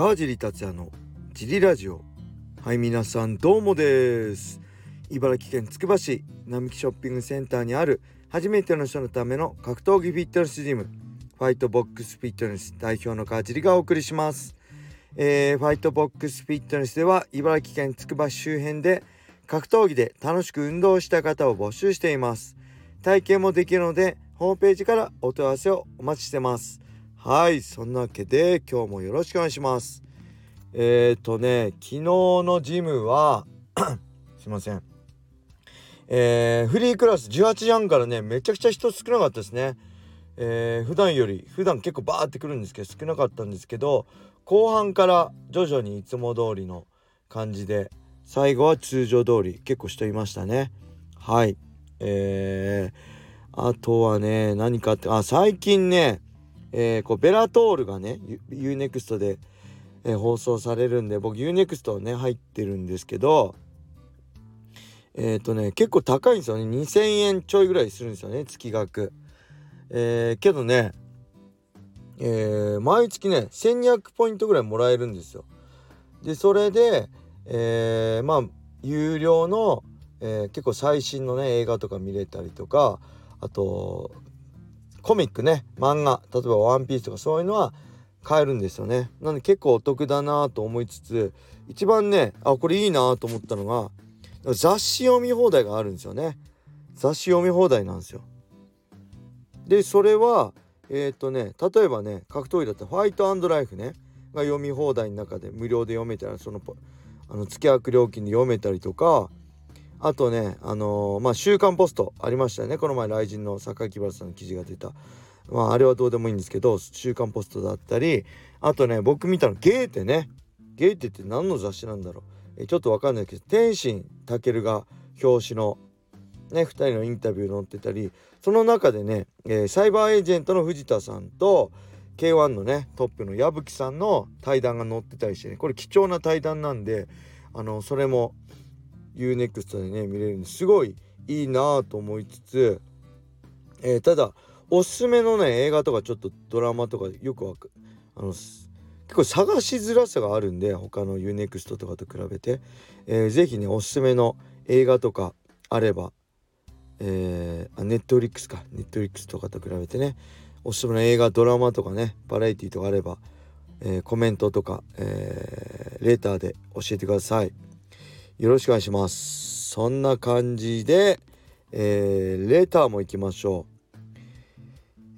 川尻達也のジリラジオ。はい皆さんどうもです。茨城県つくば市並木ショッピングセンターにある初めての人のための格闘技フィットネスジム。ファイトボックスフィットネス代表の川尻がお送りします、えー、ファイトボックスフィットネスでは茨城県つくば市周辺で格闘技で楽しく運動した方を募集しています。体験もできるのでホームページからお問い合わせをお待ちしてます。はいそんなわけで今日もよろしくお願いします。えっ、ー、とね昨日のジムは すいません。えー、フリークラス18時半からねめちゃくちゃ人少なかったですね。えー、普段より普段結構バーってくるんですけど少なかったんですけど後半から徐々にいつも通りの感じで最後は通常通り結構人いましたね。はい。えー、あとはね何かってあ最近ねえー、こうベラトールがね UNEXT で、えー、放送されるんで僕 UNEXT ね入ってるんですけどえっ、ー、とね結構高いんですよね。2000円ちょいぐらいするんですよね月額。えー、けどねえー、毎月ね1200ポイントぐらいもらえるんですよ。でそれでえー、まあ有料の、えー、結構最新のね映画とか見れたりとかあとコミックね漫画例えば「ワンピースとかそういうのは買えるんですよね。なんで結構お得だなと思いつつ一番ねあこれいいなと思ったのが雑誌読み放題があるんですよね。雑誌読み放題なんですよ。でそれはえっ、ー、とね例えばね格闘技だったら「ファイトライフね」が読み放題の中で無料で読めたらそのあの月額料金で読めたりとかあとねあのー、まあ「週刊ポスト」ありましたよね。この前雷神の榊原さんの記事が出た。まああれはどうでもいいんですけど「週刊ポスト」だったりあとね僕見たのゲーテね。ゲーテって何の雑誌なんだろう。えちょっとわかんないけど天心健が表紙のね2人のインタビュー載ってたりその中でね、えー、サイバーエージェントの藤田さんと K1 のねトップの矢吹さんの対談が載ってたりしてねこれ貴重な対談なんであのそれも UNEXT でね見れるんです。ごいいいなと思いつつ、えー、ただおすすめのね映画とかちょっとドラマとかよくわかあの結構探しづらさがあるんで他の UNEXT とかと比べて、えー、ぜひねおすすめの映画とかあればえ、あネットリックスか。ネットリックスとかと比べてねおすすめの映画ドラマとかねバラエティとかあれば、えー、コメントとか、えー、レーターで教えてください。よろしくお願いします。そんな感じで、えー、レターも行きましょ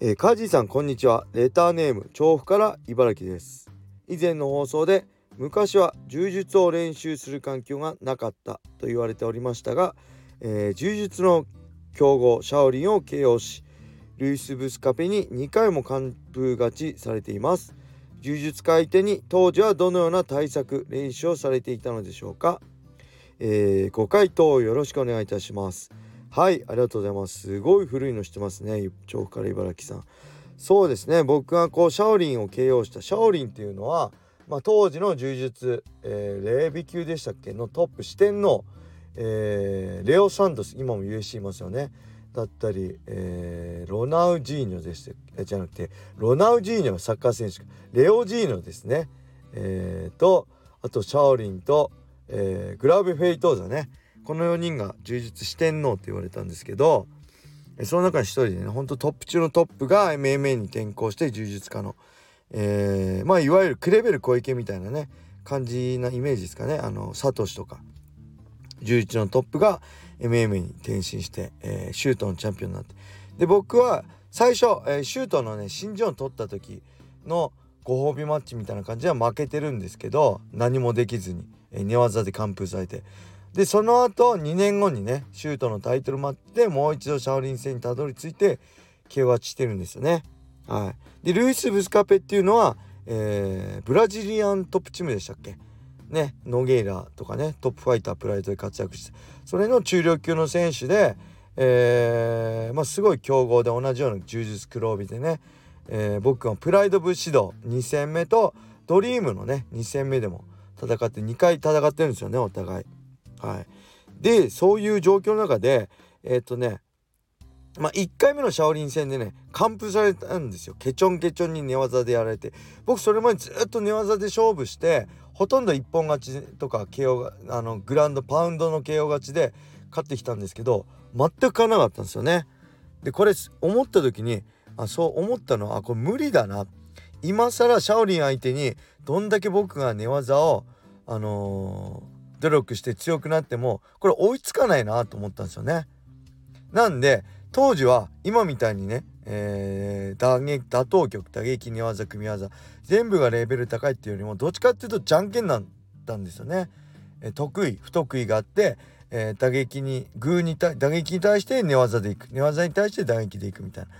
う、えー、カジさんこんにちは。レターネーム調布から茨城です。以前の放送で昔は柔術を練習する環境がなかったと言われておりましたが、えー、柔術の強豪シャオリンを KO しルイス・ブスカペに2回も完封勝ちされています。柔術家相手に当時はどのような対策練習をされていたのでしょうか。えー、ご回答よろしくお願いいたします。はいありがとうございます。すごい古いの知ってますね調布から茨城さん。そうですね僕がこうシャオリンを KO したシャオリンっていうのは、まあ、当時の柔術、えー、霊美級でしたっけのトップ四天王、えー、レオ・サンドス今も USC いますよね。だったり、えー、ロナウジーニョでしたじゃなくてロナウジーニョサッカー選手レオジーニョですね。えー、とあとシャオリンとえー、グラブフェイトーザね。この4人が充実四天王って言われたんですけどその中に一人でねほんとトップ中のトップが MMA に転向して柔術家の、えー、まあいわゆるクレベル小池みたいなね感じなイメージですかね。あのサトシとか柔術のトップが MMA に転身して、えー、シュートのチャンピオンになって。で僕は最初、えー、シュートのね新人を取った時のご褒美マッチみたいな感じでは負けてるんですけど何もできずに。寝技で完封されて。でその後2年後にねシュートのタイトル待ってもう一度シャオリン戦にたどり着いて KO してるんですよね。はい、でルイス・ブスカペっていうのは、えー、ブラジリアントップチームでしたっけ？ねノゲイラとかねトップファイタープライドで活躍してそれの中量級の選手で、えー、まあ、すごい強豪で同じような柔術黒帯でね、えー、僕はプライド武士道2戦目とドリームのね2戦目でも戦って2回戦ってるんですよねお互い。はい、でそういう状況の中でえっ、とねまあ、1回目のシャオリン戦でね完封されたんですよケチョンケチョンに寝技でやられて僕それまでずっと寝技で勝負してほとんど一本勝ちとか KO あのグランドパウンドの KO 勝ちで勝ってきたんですけど全く勝らなかったんですよね。でこれ思った時にあそう思ったのはあこれ無理だなって今更シャオリン相手にどんだけ僕が寝技をあのー、努力して強くなってもこれ追いつかないなと思ったんですよね。なんで当時は今みたいにね、えー、打撃打倒曲打撃寝技組み技全部がレベル高いっていうよりもどっちかっていうとじゃんけんだったんですよね。えー、得意不得意があって、えー、打撃にグーに打撃に対して寝技でいく寝技に対して打撃でいくみたいな。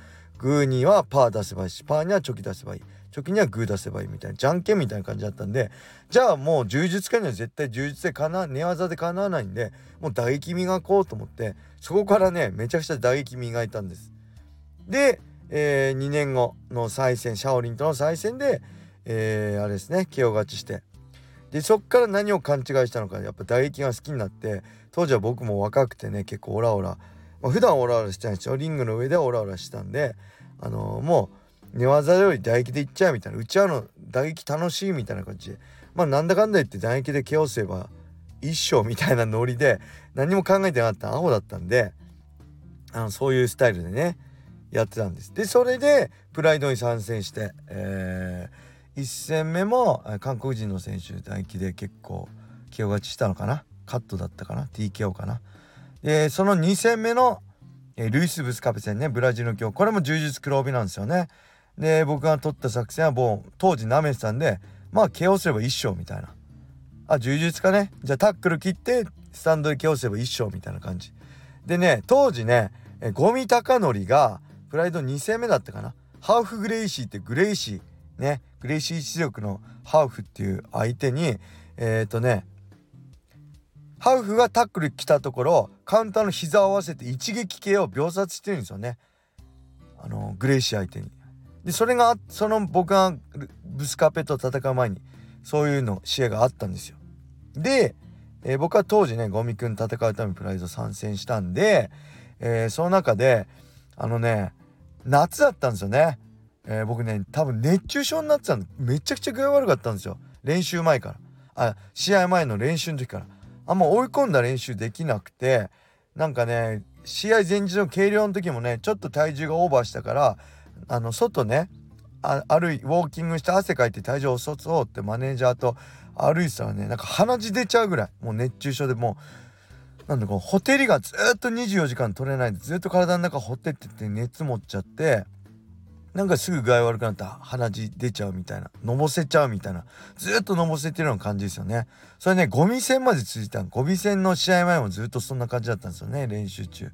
グーにはパー出せばいいしパーにはチョキ出せばいいチョキにはグー出せばいいみたいなじゃんけんみたいな感じだったんでじゃあもう柔術家には絶対柔術でかな寝技でかなわないんでもう打撃磨こうと思ってそこからねめちゃくちゃ打撃磨いたんです。で、えー、2年後の再戦シャオリンとの再戦で、えー、あれですね KO 勝ちしてでそっから何を勘違いしたのかやっぱ打撃が好きになって当時は僕も若くてね結構オラオラまあ、普段オラオラしてないんですよ。リングの上でオラオラしてたんであのー、もう寝技より打撃でいっちゃうみたいなうちわの打撃楽しいみたいな感じで。まあなんだかんだ言って打撃でケオすれば一生みたいなノリで何も考えてなかったアホだったんであのそういうスタイルでねやってたんです。でそれでプライドに参戦して、えー、1戦目も韓国人の選手打撃で結構気を勝ちしたのかな？カットだったかな？TKO かな？でその2戦目の、えルイス・ブスカペ戦ねブラジルの今日これも柔術黒帯なんですよね。で僕が取った作戦はもう当時なめてたんでまあ KO すれば1勝みたいな。あ柔術かねじゃあタックル切ってスタンドで KO すれば1勝みたいな感じ。でね当時ねえ五味隆典が PRIDE 2戦目だったかなハウフグレイシーってグレイシーねグレイシー一族のハウフっていう相手にえっ、ー、とねハウフがタックル来たところカウンターの膝を合わせて一撃 KO 秒殺してるんですよねあのグレイシー相手に。でそれがその僕がブスカペと戦う前にそういうの試合があったんですよ。で、えー、僕は当時ねゴミくん戦うためにプライド参戦したんで、えー、その中であのね夏だったんですよね。えー、僕ね多分熱中症になってたのめちゃくちゃ具合悪かったんですよ練習前からあ試合前の練習の時から。あんま追い込んだ練習できなくてなんかね試合前日の計量の時もねちょっと体重がオーバーしたからあの外ねあ歩いウォーキングして汗かいて体重をそそうってマネージャーと歩いてたらねなんか鼻血出ちゃうぐらい。もう熱中症でもうなんだこうほてりがずっと24時間取れないでずっと体の中ほてってって熱持っちゃってなんかすぐ具合悪くなった。鼻血出ちゃうみたいな。のぼせちゃうみたいな。ずっとのぼせてるような感じですよね。それねゴミ戦まで続いたゴミ戦の試合前もずっとそんな感じだったんですよね。練習中。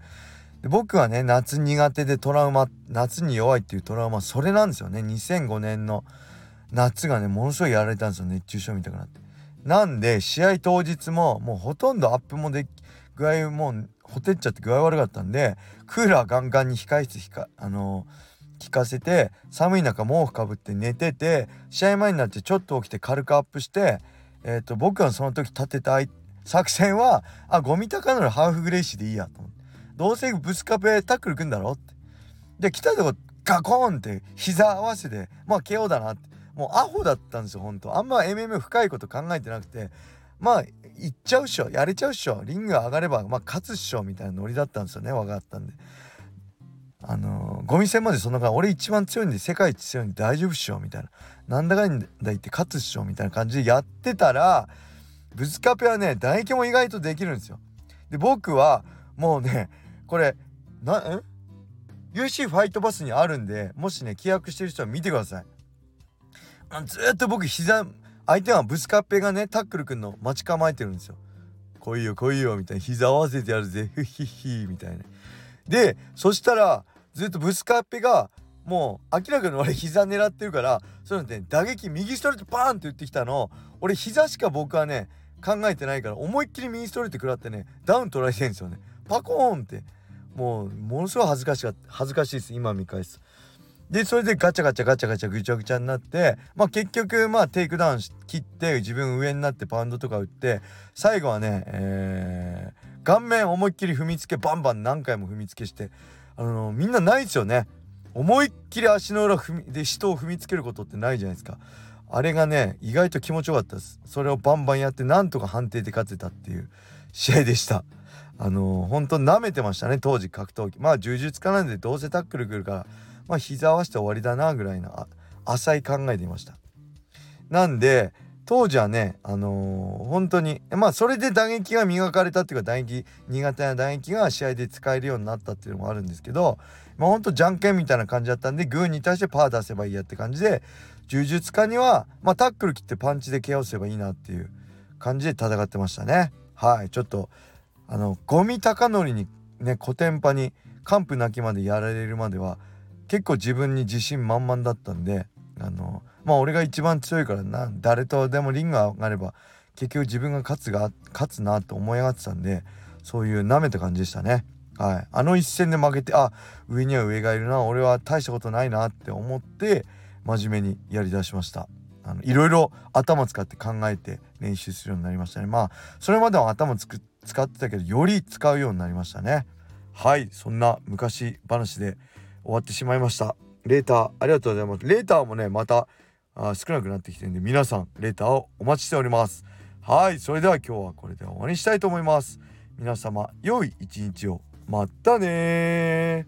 で僕はね夏苦手でトラウマ夏に弱いっていうトラウマそれなんですよね。2005年の夏がねものすごいやられたんですよ。熱中症みたいになって。なんで試合当日ももうほとんどアップもで具合もうほてっちゃって具合悪かったんでクーラーガンガンに控室控あのー聞かせて寒い中毛布かぶって寝てて試合前になってちょっと起きて軽くアップして、えーと、僕がその時立てた作戦はあ五味がならハウフグレイシーでいいやと思って。どうせブスカペタックルくんだろって。で来たとこガコーンって膝合わせてまあ KO だなって。もうアホだったんですよほんとあんま MM 深いこと考えてなくて。まあ行っちゃうっしょやれちゃうっしょ。リング上がればまあ勝つっしょみたいなノリだったんですよね分かったんで。あの五味戦までそんな感じ俺一番強いんで世界一強いんで大丈夫っしょみたいな。なんだかんだ言って勝つっしょみたいな感じでやってたらブスカペはね唾液も意外とできるんですよ。で僕はもうねこれなん UC ファイトバスにあるんでもしね契約してる人は見てください。ずっと僕膝相手はブスカッペがねタックルくんの待ち構えてるんですよ。来いよ来いよみたいな。膝合わせてやるぜ。ふひひみたいな。でそしたらずっとブスカッペがもう明らかに俺膝狙ってるからそういうのって打撃右ストレートパーンって打ってきたの。俺膝しか僕はね考えてないから思いっきり右ストレート食らってねダウン取られてるんですよね。パコーンって。もうものすごい恥ずかしかった恥ずかしいです今見返す。でそれでガチャガチャガチャガチャぐちゃぐちゃになってまあ結局まあテイクダウン切って自分上になってパウンドとか打って最後はねえー顔面思いっきり踏みつけバンバン何回も踏みつけしてあのみんなないですよね。思いっきり足の裏踏みで人を踏みつけることってないじゃないですか。あれがね意外と気持ちよかったです。それをバンバンやってなんとか判定で勝てたっていう試合でした。あのー、本当舐めてましたね当時格闘技。まあ柔術家なんでどうせタックルくるからまあ膝合わせて終わりだなぐらいな浅い考えでいました。なんで当時はねあのー、本当にまあそれで打撃が磨かれたっていうか打撃苦手な打撃が試合で使えるようになったっていうのもあるんですけどまあほんとじゃんけんみたいな感じだったんでグーに対してパー出せばいいやって感じで柔術家にはまあタックル切ってパンチで KO すればいいなっていう感じで戦ってましたね。はいちょっとあのゴミ高則にねコテンパに完膚なきまでやられるまでは結構自分に自信満々だったんであのまあ俺が一番強いからな。誰とでもリングが上がれば結局自分が勝つが勝つなと思い上がってたんでそういうなめた感じでしたね。はい、あの一戦で負けてあ上には上がいるな。俺は大したことないなって思って真面目にやりだしました。あのいろいろ頭使って考えて練習するようになりましたね。まあそれまでは頭つく使ってたけどより使うようになりましたね。はい。そんな昔話で終わってしまいました。レーターありがとうございます。レーターもねまたあ少なくなってきてるんで皆さんレーターをお待ちしております。はいそれでは今日はこれで終わりにしたいと思います。皆様良い一日を。またね